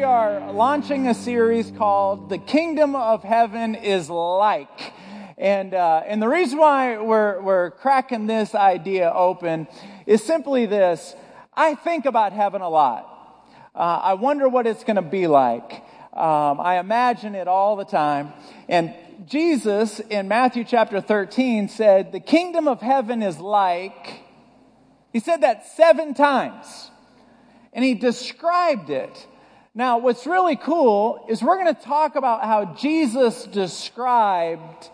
we are launching a series called The Kingdom of Heaven is Like. And, uh, and the reason why we're, we're cracking this idea open is simply this. I think about heaven a lot. Uh, I wonder what it's going to be like. Um, I imagine it all the time. And Jesus in Matthew chapter 13 said, The kingdom of heaven is like, he said that seven times. And he described it. Now, what's really cool is we're going to talk about how Jesus described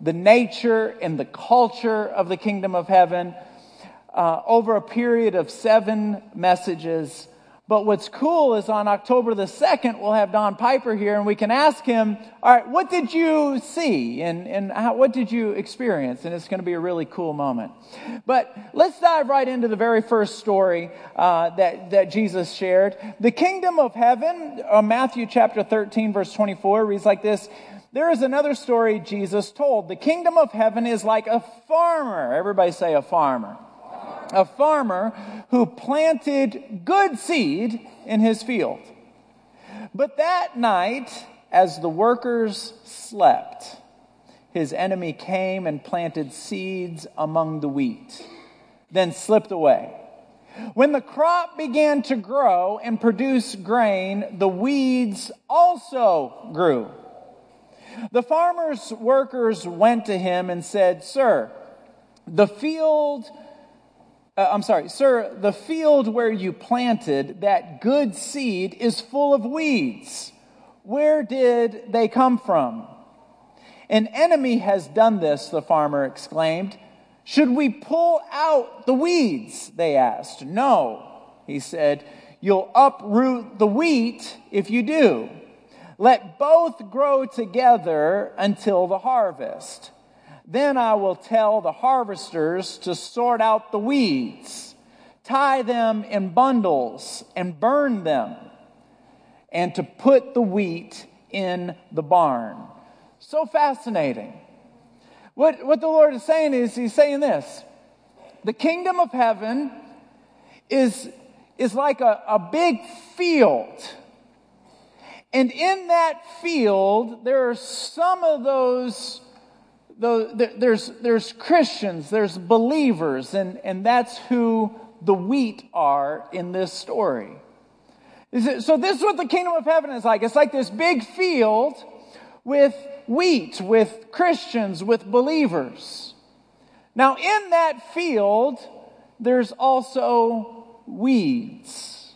the nature and the culture of the kingdom of heaven uh, over a period of seven messages. But what's cool is on October the 2nd, we'll have Don Piper here and we can ask him, all right, what did you see and, and how, what did you experience? And it's going to be a really cool moment. But let's dive right into the very first story uh, that, that Jesus shared. The kingdom of heaven, uh, Matthew chapter 13, verse 24, reads like this. There is another story Jesus told. The kingdom of heaven is like a farmer. Everybody say a farmer a farmer who planted good seed in his field. But that night, as the workers slept, his enemy came and planted seeds among the wheat, then slipped away. When the crop began to grow and produce grain, the weeds also grew. The farmer's workers went to him and said, Sir, the field uh, I'm sorry, sir, the field where you planted that good seed is full of weeds. Where did they come from? An enemy has done this, the farmer exclaimed. Should we pull out the weeds? They asked. No, he said. You'll uproot the wheat if you do. Let both grow together until the harvest. Then I will tell the harvesters to sort out the weeds, tie them in bundles, and burn them, and to put the wheat in the barn. So fascinating. What, what the Lord is saying is, He's saying this the kingdom of heaven is, is like a, a big field. And in that field, there are some of those there's, there's Christians, there's believers, and, and that's who the wheat are in this story. So, this is what the kingdom of heaven is like. It's like this big field with wheat, with Christians, with believers. Now, in that field, there's also weeds.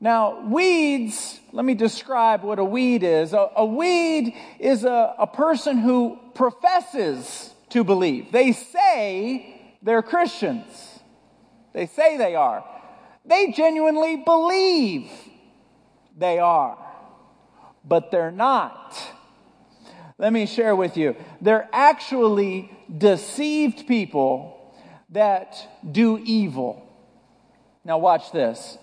Now, weeds, let me describe what a weed is. A, a weed is a, a person who professes to believe. They say they're Christians. They say they are. They genuinely believe they are, but they're not. Let me share with you. They're actually deceived people that do evil. Now, watch this.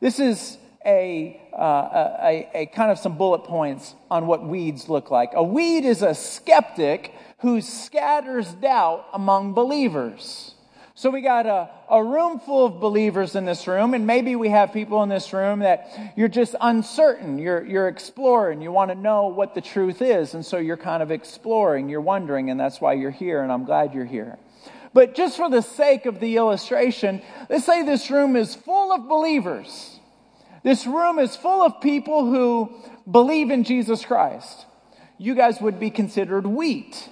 This is a, uh, a, a, kind of some bullet points on what weeds look like. A weed is a skeptic who scatters doubt among believers. So we got a, a room full of believers in this room, and maybe we have people in this room that you're just uncertain. You're, you're exploring. You want to know what the truth is, and so you're kind of exploring. You're wondering, and that's why you're here, and I'm glad you're here. But just for the sake of the illustration, let's say this room is full of believers. This room is full of people who believe in Jesus Christ. You guys would be considered wheat.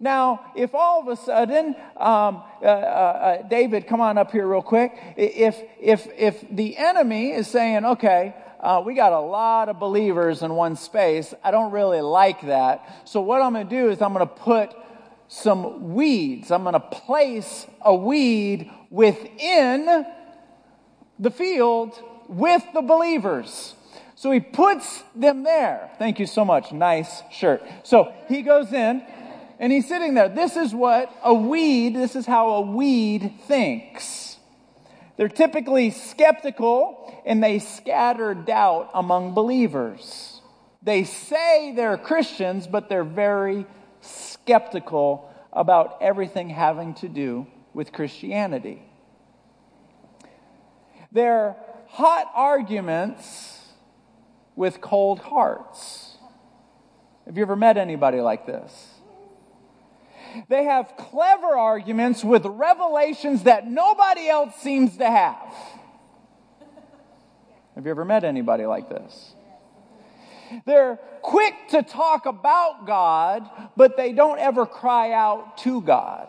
Now, if all of a sudden, um, uh, uh, uh, David, come on up here real quick. If if if the enemy is saying, okay, uh, we got a lot of believers in one space, I don't really like that. So what I'm going to do is I'm going to put some weeds. I'm going to place a weed within the field with the believers. So he puts them there. Thank you so much. Nice shirt. So he goes in and he's sitting there. This is what a weed, this is how a weed thinks. They're typically skeptical and they scatter doubt among believers. They say they're Christians, but they're very skeptical about everything having to do with Christianity. Their hot arguments with cold hearts. Have you ever met anybody like this? They have clever arguments with revelations that nobody else seems to have. Have you ever met anybody like this? They're quick to talk about God, but they don't ever cry out to God.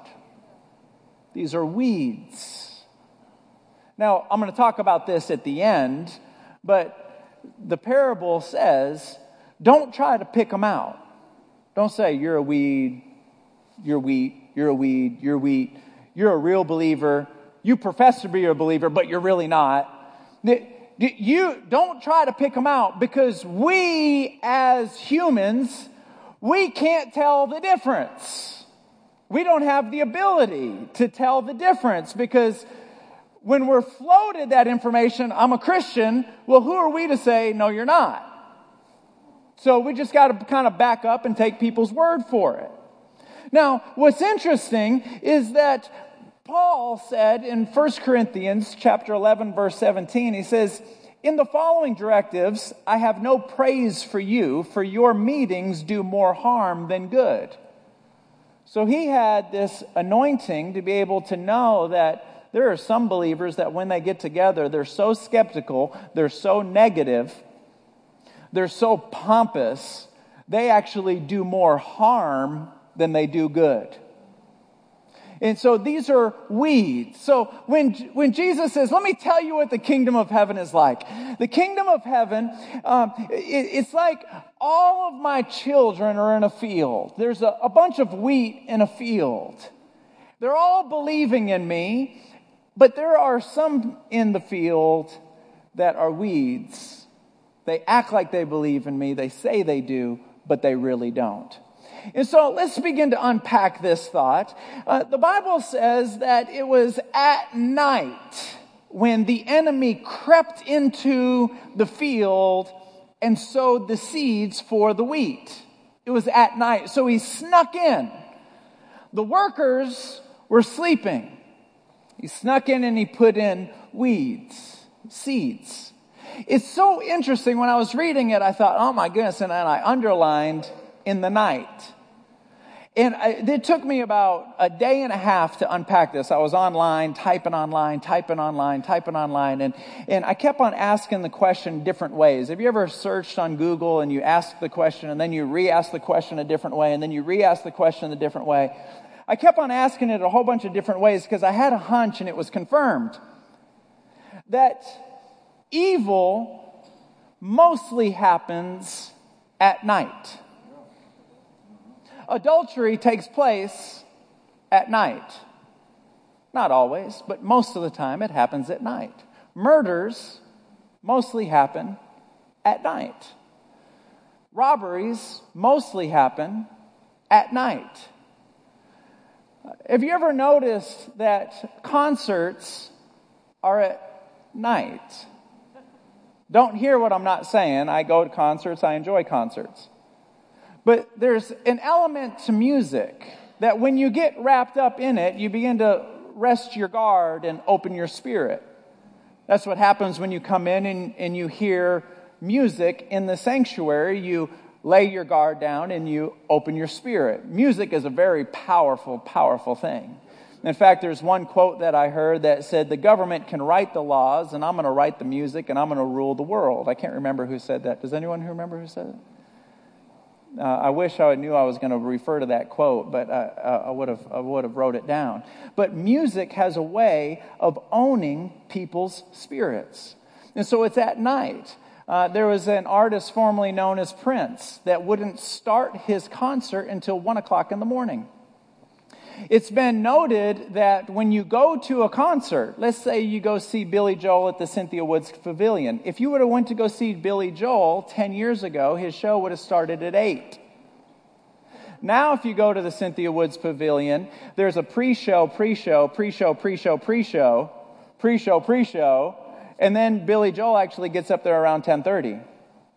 These are weeds. Now, I'm going to talk about this at the end, but the parable says don't try to pick them out. Don't say, you're a weed, you're wheat, you're a weed, you're wheat, you're a real believer, you profess to be a believer, but you're really not. You don't try to pick them out because we as humans, we can't tell the difference. We don't have the ability to tell the difference because when we're floated that information, I'm a Christian, well, who are we to say, no, you're not? So we just got to kind of back up and take people's word for it. Now, what's interesting is that Paul said in 1 Corinthians chapter 11 verse 17, he says, in the following directives, I have no praise for you, for your meetings do more harm than good. So he had this anointing to be able to know that there are some believers that when they get together, they're so skeptical, they're so negative, they're so pompous, they actually do more harm than they do good. And so these are weeds. So when, when Jesus says, let me tell you what the kingdom of heaven is like. The kingdom of heaven, um, it, it's like all of my children are in a field. There's a, a bunch of wheat in a field. They're all believing in me, but there are some in the field that are weeds. They act like they believe in me. They say they do, but they really don't. And so let's begin to unpack this thought. Uh, the Bible says that it was at night when the enemy crept into the field and sowed the seeds for the wheat. It was at night. So he snuck in. The workers were sleeping. He snuck in and he put in weeds, seeds. It's so interesting. When I was reading it, I thought, oh my goodness, and I underlined in the night. And I, it took me about a day and a half to unpack this. I was online, typing online, typing online, typing online, and, and I kept on asking the question different ways. Have you ever searched on Google and you ask the question and then you re ask the question a different way and then you re ask the question a different way? I kept on asking it a whole bunch of different ways because I had a hunch and it was confirmed that evil mostly happens at night. Adultery takes place at night. Not always, but most of the time it happens at night. Murders mostly happen at night. Robberies mostly happen at night. Have you ever noticed that concerts are at night? Don't hear what I'm not saying. I go to concerts, I enjoy concerts. But there's an element to music that when you get wrapped up in it, you begin to rest your guard and open your spirit. That's what happens when you come in and, and you hear music in the sanctuary. You lay your guard down and you open your spirit. Music is a very powerful, powerful thing. In fact, there's one quote that I heard that said, The government can write the laws, and I'm going to write the music, and I'm going to rule the world. I can't remember who said that. Does anyone remember who said it? Uh, I wish I knew I was going to refer to that quote, but uh, I would have I would have wrote it down. But music has a way of owning people's spirits, and so it's at night. Uh, there was an artist formerly known as Prince that wouldn't start his concert until one o'clock in the morning. It's been noted that when you go to a concert, let's say you go see Billy Joel at the Cynthia Woods Pavilion. If you would have went to go see Billy Joel 10 years ago, his show would have started at 8. Now, if you go to the Cynthia Woods Pavilion, there's a pre-show, pre-show, pre-show, pre-show, pre-show, pre-show, pre-show, and then Billy Joel actually gets up there around 10:30.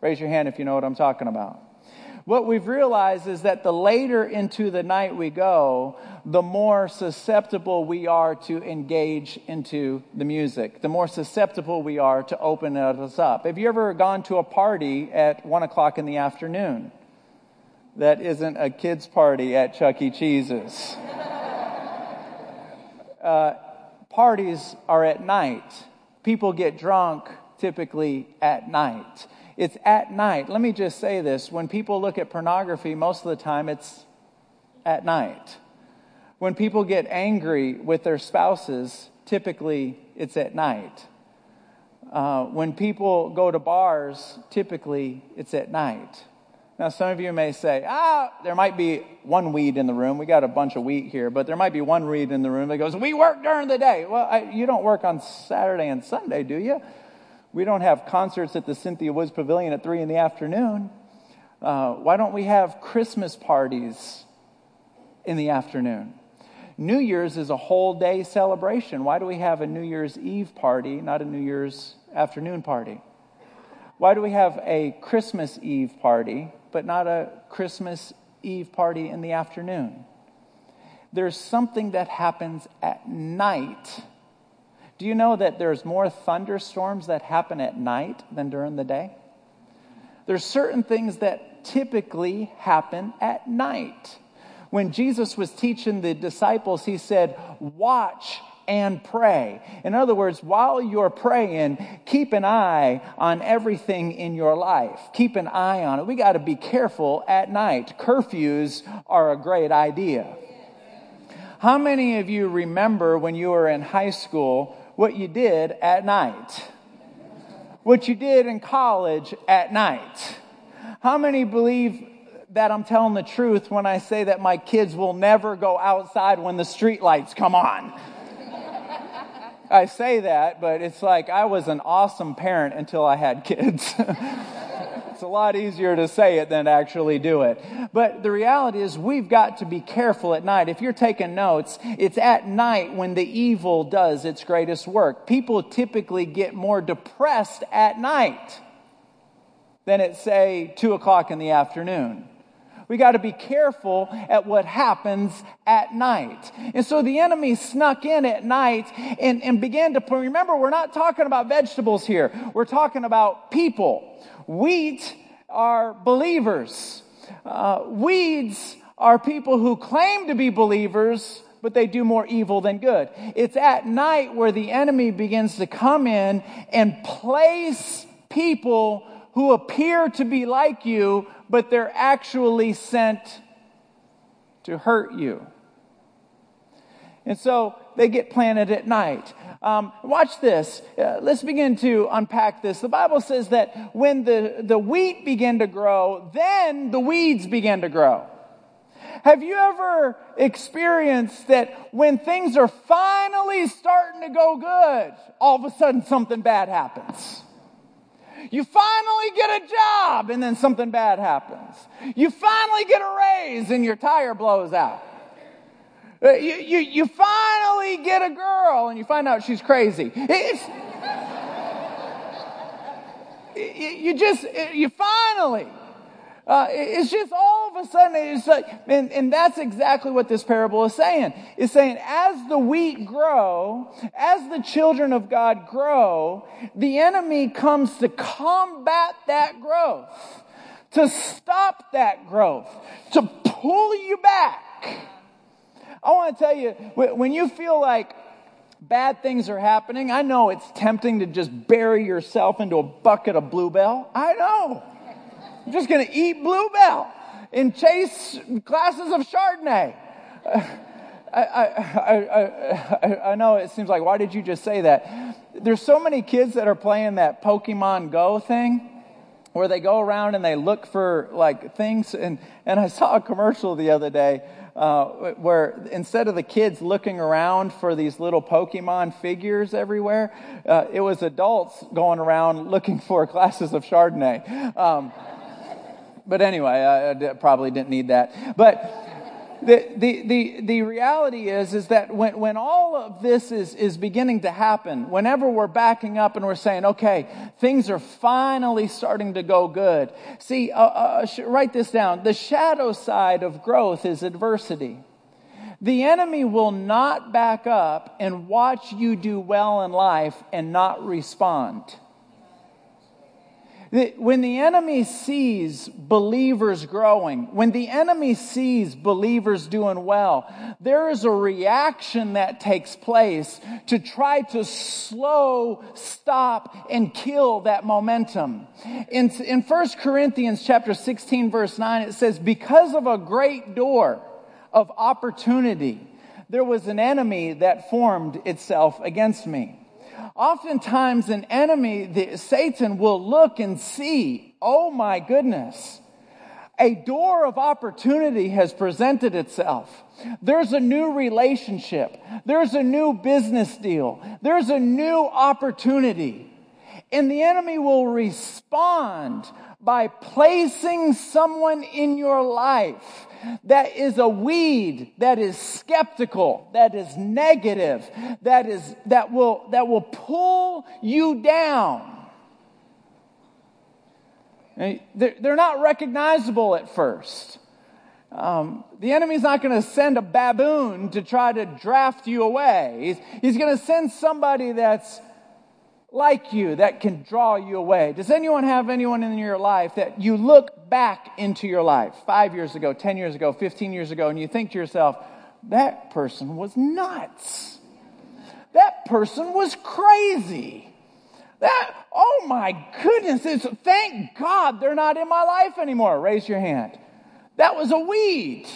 Raise your hand if you know what I'm talking about. what we've realized is that the later into the night we go, the more susceptible we are to engage into the music, the more susceptible we are to open us up. Have you ever gone to a party at one o'clock in the afternoon? That isn't a kid's party at Chuck E. Cheese's. uh, parties are at night. People get drunk typically at night. It's at night. Let me just say this when people look at pornography, most of the time it's at night. When people get angry with their spouses, typically it's at night. Uh, when people go to bars, typically it's at night. Now, some of you may say, ah, there might be one weed in the room. We got a bunch of wheat here, but there might be one weed in the room that goes, we work during the day. Well, I, you don't work on Saturday and Sunday, do you? We don't have concerts at the Cynthia Woods Pavilion at 3 in the afternoon. Uh, why don't we have Christmas parties in the afternoon? New Year's is a whole day celebration. Why do we have a New Year's Eve party, not a New Year's afternoon party? Why do we have a Christmas Eve party, but not a Christmas Eve party in the afternoon? There's something that happens at night do you know that there's more thunderstorms that happen at night than during the day? There's certain things that typically happen at night. When Jesus was teaching the disciples, he said, Watch and pray. In other words, while you're praying, keep an eye on everything in your life. Keep an eye on it. We got to be careful at night. Curfews are a great idea. How many of you remember when you were in high school what you did at night, what you did in college at night. How many believe that I'm telling the truth when I say that my kids will never go outside when the street lights come on? I say that, but it's like I was an awesome parent until I had kids. It's a lot easier to say it than actually do it. But the reality is we've got to be careful at night. If you're taking notes, it's at night when the evil does its greatest work. People typically get more depressed at night than at, say, 2 o'clock in the afternoon. We got to be careful at what happens at night. And so the enemy snuck in at night and, and began to, remember, we're not talking about vegetables here. We're talking about people. Wheat are believers. Uh, weeds are people who claim to be believers, but they do more evil than good. It's at night where the enemy begins to come in and place people who appear to be like you, but they're actually sent to hurt you. And so they get planted at night. Um, watch this. Uh, let's begin to unpack this. The Bible says that when the, the wheat began to grow, then the weeds began to grow. Have you ever experienced that when things are finally starting to go good, all of a sudden something bad happens? You finally get a job and then something bad happens. You finally get a raise and your tire blows out. Uh, you, you, you finally get a girl and you find out she's crazy. It's, you just, you finally. Uh, it's just all of a sudden, it's like, and, and that's exactly what this parable is saying. It's saying, as the wheat grow, as the children of God grow, the enemy comes to combat that growth, to stop that growth, to pull you back. I want to tell you, when you feel like bad things are happening, I know it's tempting to just bury yourself into a bucket of bluebell. I know. I'm just going to eat bluebell and chase glasses of Chardonnay. I, I, I, I, know it seems like, why did you just say that? There's so many kids that are playing that Pokemon Go thing where they go around and they look for like things. And, and I saw a commercial the other day uh, where instead of the kids looking around for these little Pokemon figures everywhere, uh, it was adults going around looking for glasses of Chardonnay. Um, but anyway, I, I, probably didn't need that. But the, the, the, the reality is, is that when, when all of this is, is beginning to happen, whenever we're backing up and we're saying, okay, things are finally starting to go good. See, uh, uh, write this down. The shadow side of growth is adversity. The enemy will not back up and watch you do well in life and not respond. When the enemy sees believers growing, when the enemy sees believers doing well, there is a reaction that takes place to try to slow, stop, and kill that momentum. In, in 1 Corinthians chapter 16 verse 9, it says, because of a great door of opportunity, there was an enemy that formed itself against me. Oftentimes, an enemy, the, Satan, will look and see, oh my goodness, a door of opportunity has presented itself. There's a new relationship. There's a new business deal. There's a new opportunity. And the enemy will respond by placing someone in your life that is a weed, that is skeptical, that is negative, that is, that will, that will pull you down. They're not recognizable at first. Um, the enemy's not going to send a baboon to try to draft you away. He's, he's going to send somebody that's like you that can draw you away. Does anyone have anyone in your life that you look back into your life five years ago, 10 years ago, 15 years ago, and you think to yourself, that person was nuts. That person was crazy. That, oh my goodness, it's, thank God they're not in my life anymore. Raise your hand. That was a weed.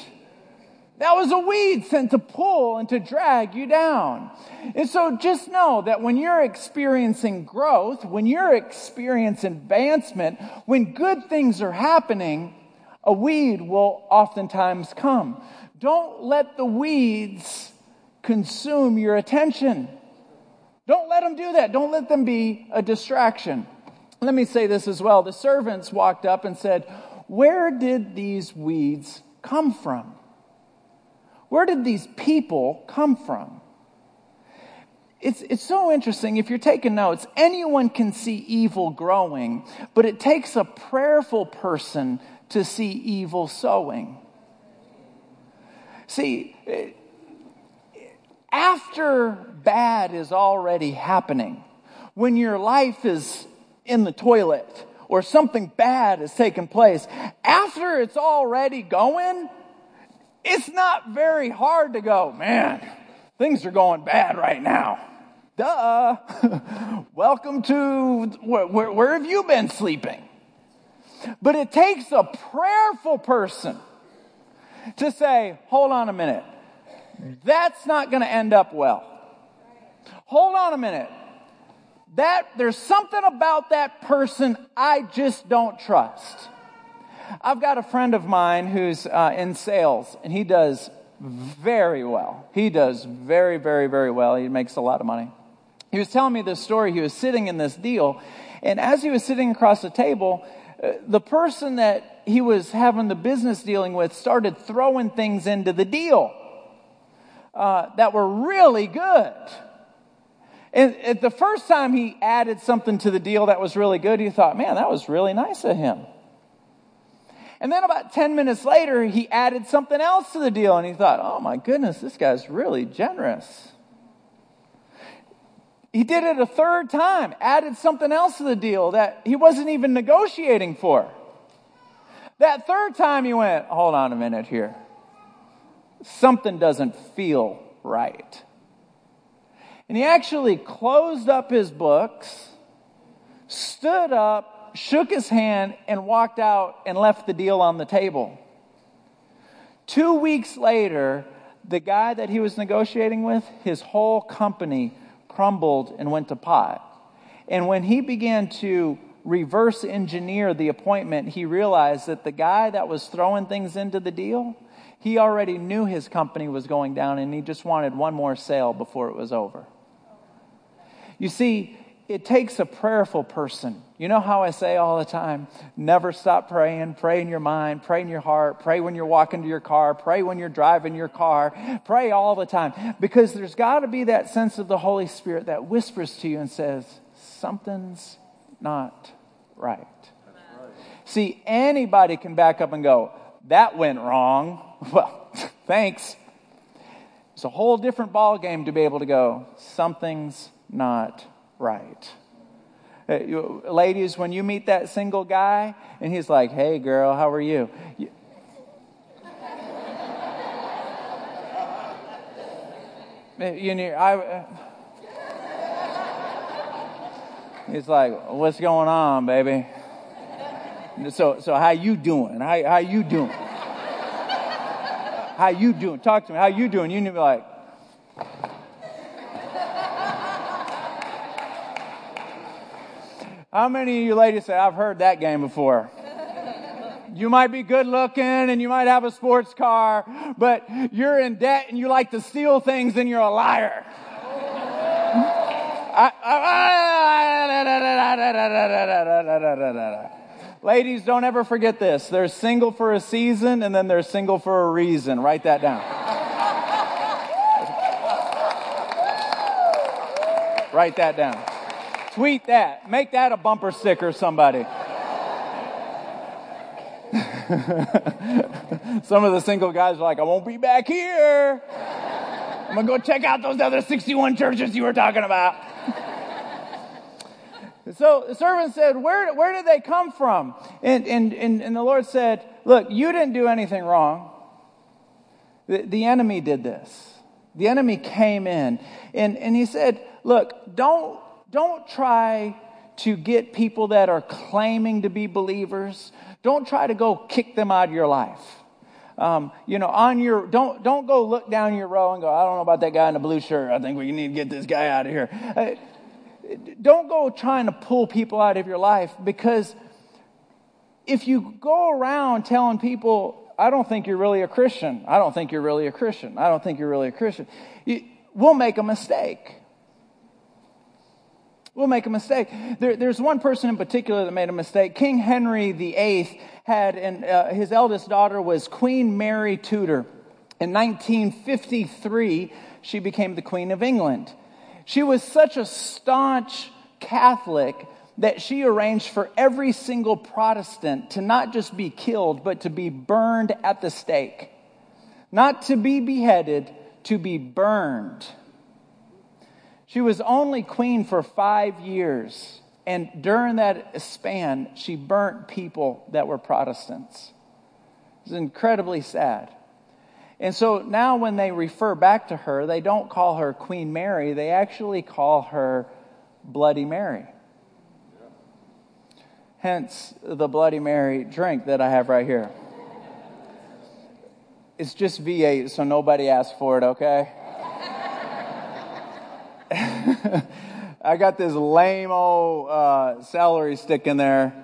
That was a weed sent to pull and to drag you down. And so just know that when you're experiencing growth, when you're experiencing advancement, when good things are happening, a weed will oftentimes come. Don't let the weeds consume your attention. Don't let them do that. Don't let them be a distraction. Let me say this as well. The servants walked up and said, Where did these weeds come from? Where did these people come from? It's, it's so interesting. If you're taking notes, anyone can see evil growing, but it takes a prayerful person to see evil sowing. See, after bad is already happening, when your life is in the toilet or something bad has taken place, after it's already going, it's not very hard to go, man, things are going bad right now. Duh. Welcome to where, where, where have you been sleeping? But it takes a prayerful person to say, hold on a minute. That's not going to end up well. Hold on a minute. That there's something about that person I just don't trust. I've got a friend of mine who's uh, in sales, and he does very well. He does very, very, very well. He makes a lot of money. He was telling me this story. He was sitting in this deal, and as he was sitting across the table, uh, the person that he was having the business dealing with started throwing things into the deal uh, that were really good. And at the first time he added something to the deal that was really good, he thought, man, that was really nice of him. And then about 10 minutes later, he added something else to the deal, and he thought, oh my goodness, this guy's really generous. He did it a third time, added something else to the deal that he wasn't even negotiating for. That third time, he went, hold on a minute here. Something doesn't feel right. And he actually closed up his books, stood up, shook his hand, and walked out and left the deal on the table. Two weeks later, the guy that he was negotiating with, his whole company crumbled and went to pot. And when he began to reverse engineer the appointment, he realized that the guy that was throwing things into the deal, he already knew his company was going down and he just wanted one more sale before it was over. You see, it takes a prayerful person. You know how I say all the time, never stop praying. Pray in your mind, pray in your heart, pray when you're walking to your car, pray when you're driving your car, pray all the time. Because there's got to be that sense of the Holy Spirit that whispers to you and says, something's not right. right. See, anybody can back up and go, that went wrong. Well, thanks. It's a whole different ball game to be able to go, something's not right. Uh, ladies, when you meet that single guy and he's like, hey, girl, how are you? you you know, I, uh, he's like, what's going on, baby? So, so how you doing? How, how you doing? How you doing? Talk to me. How you doing? You need to be like, How many of you ladies say, I've heard that game before? You might be good looking and you might have a sports car, but you're in debt and you like to steal things and you're a liar. Ladies, don't ever forget this. They're single for a season and then they're single for a reason. Write that down. Write that down. Tweet that. Make that a bumper sticker, somebody. Some of the single guys are like, I won't be back here. I'm going to go check out those other 61 churches you were talking about. so the servant said, where, where did they come from? And, and, and, and the Lord said, Look, you didn't do anything wrong. The, the enemy did this. The enemy came in. And, and he said, Look, don't don't try to get people that are claiming to be believers. Don't try to go kick them out of your life. Um, you know, on your don't don't go look down your row and go, I don't know about that guy in the blue shirt. I think we need to get this guy out of here. Uh, don't go trying to pull people out of your life because if you go around telling people, I don't think you're really a Christian. I don't think you're really a Christian. I don't think you're really a Christian. You, we'll make a mistake. We'll make a mistake. There, there's one person in particular that made a mistake. King Henry VIII had, and uh, his eldest daughter was Queen Mary Tudor. In 1953, she became the Queen of England. She was such a staunch Catholic that she arranged for every single Protestant to not just be killed, but to be burned at the stake. Not to be beheaded, to be burned. She was only queen for five years. And during that span, she burnt people that were Protestants. It's incredibly sad. And so now, when they refer back to her, they don't call her Queen Mary, they actually call her Bloody Mary. Hence the Bloody Mary drink that I have right here. It's just V8, so nobody asked for it, okay? I got this lame old uh, celery stick in there.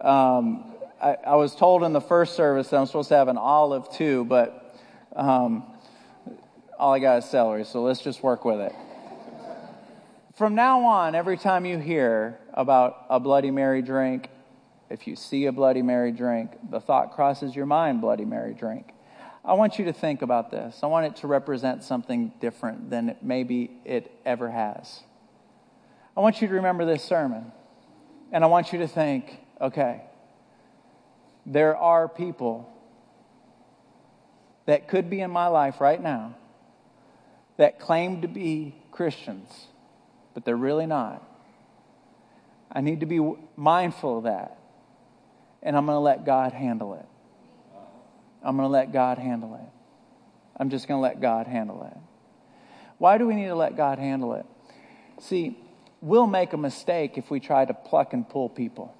Um, I, I, was told in the first service that I'm supposed to have an olive too, but um, all I got is celery, so let's just work with it. From now on, every time you hear about a Bloody Mary drink, if you see a Bloody Mary drink, the thought crosses your mind, Bloody Mary drink. I want you to think about this. I want it to represent something different than maybe it ever has. I want you to remember this sermon. And I want you to think okay, there are people that could be in my life right now that claim to be Christians, but they're really not. I need to be mindful of that. And I'm going to let God handle it. I'm going to let God handle it. I'm just going to let God handle it. Why do we need to let God handle it? See, we'll make a mistake if we try to pluck and pull people.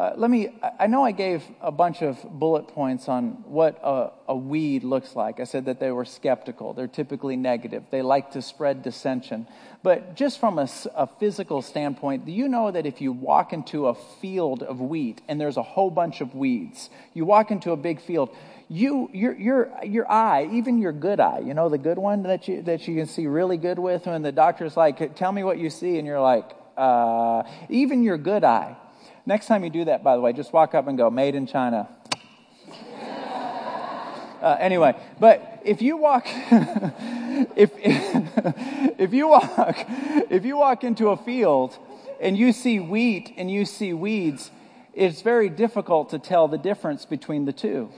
Uh, let me, I know I gave a bunch of bullet points on what a, a, weed looks like. I said that they were skeptical. They're typically negative. They like to spread dissension. But just from a, a physical standpoint, do you know that if you walk into a field of wheat and there's a whole bunch of weeds, you walk into a big field, you, your, your, your eye, even your good eye, you know, the good one that you, that you can see really good with, when the doctor's like, tell me what you see, and you're like, uh, even your good eye. Next time you do that, by the way, just walk up and go, made in China. Uh, anyway, but if you walk, if, if you walk, if you walk into a field and you see wheat and you see weeds, it's very difficult to tell the difference between the two.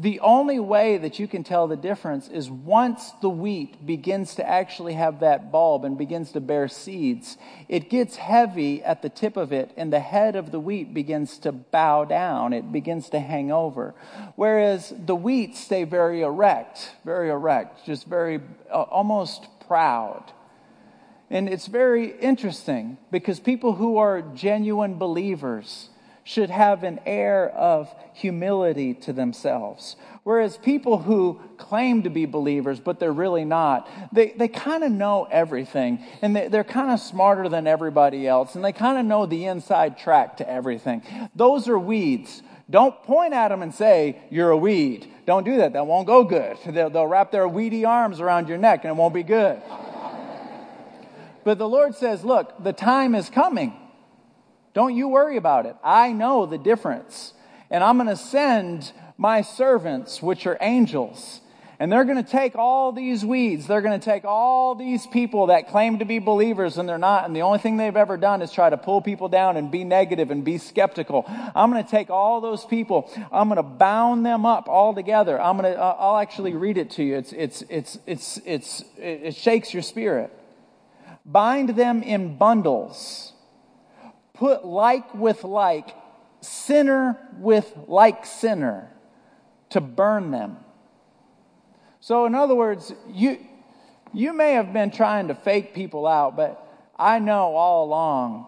The only way that you can tell the difference is once the wheat begins to actually have that bulb and begins to bear seeds, it gets heavy at the tip of it, and the head of the wheat begins to bow down. It begins to hang over. Whereas the wheat stay very erect, very erect, just very uh, almost proud. And it's very interesting because people who are genuine believers, should have an air of humility to themselves. Whereas people who claim to be believers, but they're really not, they, they kind of know everything and they, they're kind of smarter than everybody else and they kind of know the inside track to everything. Those are weeds. Don't point at them and say, You're a weed. Don't do that. That won't go good. They'll, they'll wrap their weedy arms around your neck and it won't be good. but the Lord says, Look, the time is coming don't you worry about it. I know the difference. And I'm going to send my servants, which are angels. And they're going to take all these weeds. They're going to take all these people that claim to be believers and they're not. And the only thing they've ever done is try to pull people down and be negative and be skeptical. I'm going to take all those people. I'm going to bound them up all together. I'm going to, I'll actually read it to you. It's, it's, it's, it's, it's, it shakes your spirit. Bind them in bundles put like with like, sinner with like sinner, to burn them. So, in other words, you, you may have been trying to fake people out, but I know all along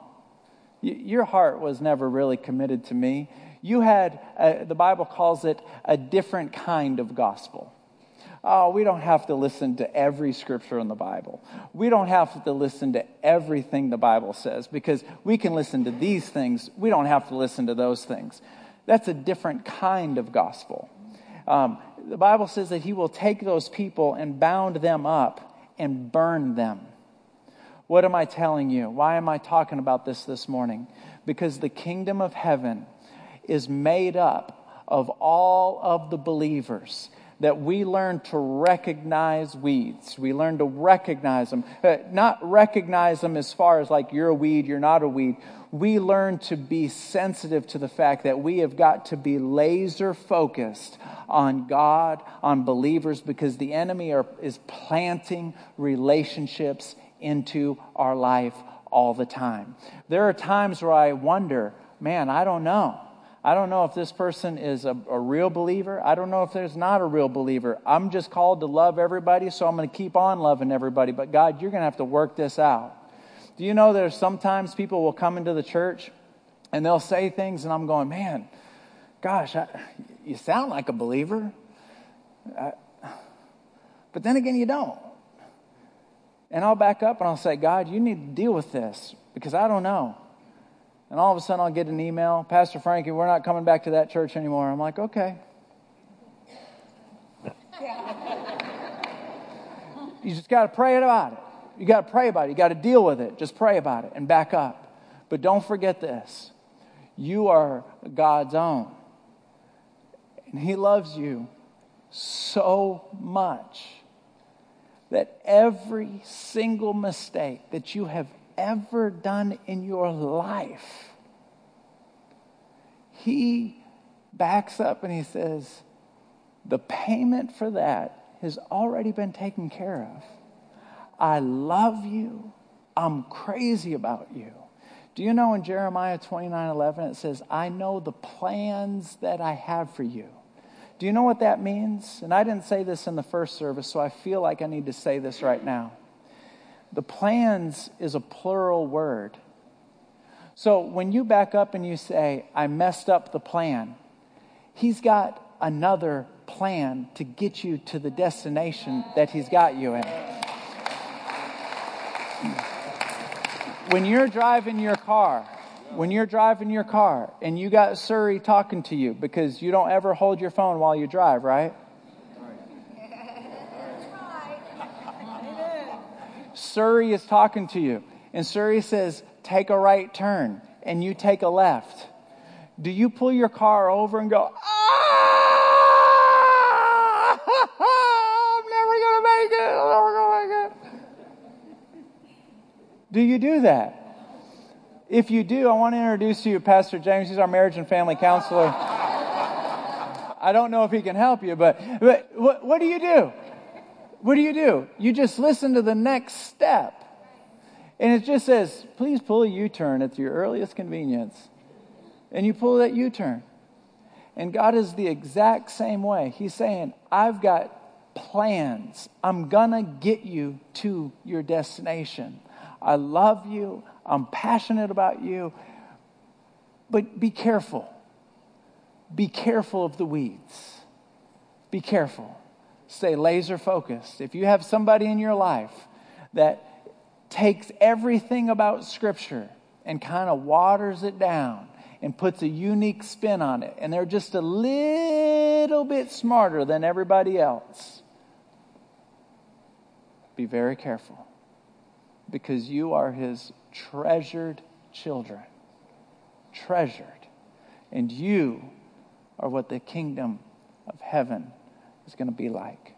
your heart was never really committed to me. You had, a, the Bible calls it a different kind of gospel. Oh, we don't have to listen to every scripture in the Bible. We don't have to listen to everything the Bible says because we can listen to these things. We don't have to listen to those things. That's a different kind of gospel. Um, the Bible says that He will take those people and bound them up and burn them. What am I telling you? Why am I talking about this this morning? Because the kingdom of heaven is made up of all of the believers that we learn to recognize weeds. We learn to recognize them. Uh, not recognize them as far as like you're a weed, you're not a weed. We learn to be sensitive to the fact that we have got to be laser focused on God, on believers, because the enemy are, is planting relationships into our life all the time. There are times where I wonder, man, I don't know. I don't know if this person is a, a, real believer. I don't know if there's not a real believer. I'm just called to love everybody, so I'm going to keep on loving everybody. But God, you're going to have to work this out. Do you know there's sometimes people will come into the church and they'll say things, and I'm going, man, gosh, I, you sound like a believer. I, but then again, you don't. And I'll back up and I'll say, God, you need to deal with this because I don't know. And all of a sudden, I'll get an email Pastor Frankie, we're not coming back to that church anymore. I'm like, okay. you just got to pray about it. You got to pray about it. You got to deal with it. Just pray about it and back up. But don't forget this you are God's own. And He loves you so much that every single mistake that you have ever done in your life. He backs up and he says, The payment for that has already been taken care of. I love you. I'm crazy about you. Do you know in Jeremiah 29 11 it says, I know the plans that I have for you. Do you know what that means? And I didn't say this in the first service, so I feel like I need to say this right now. The plans is a plural word. So when you back up and you say, I messed up the plan, he's got another plan to get you to the destination that he's got you in. When you're driving your car When you're driving your car and you got Siri talking to you because you don't ever hold your phone while you drive, right? Siri is talking to you, and Siri says, Take a right turn, and you take a left. Do you pull your car over and go, Ah! I'm never going to make it. I'm never going to make it. Do you do that? If you do, I want to introduce to you Pastor James. He's our marriage and family counselor. I don't know if he can help you, but, but what, what do you do? What do you do? You just listen to the next step. And it just says, please pull a U turn at your earliest convenience. And you pull that U turn. And God is the exact same way. He's saying, I've got plans. I'm going to get you to your destination. I love you. I'm passionate about you. But be careful. Be careful of the weeds. Be careful stay laser focused. If you have somebody in your life that takes everything about Scripture and kind of waters it down and puts a unique spin on it, and they're just a little bit smarter than everybody else, be very careful because you are his treasured children. Treasured. And you are what the kingdom of heaven is going to be like.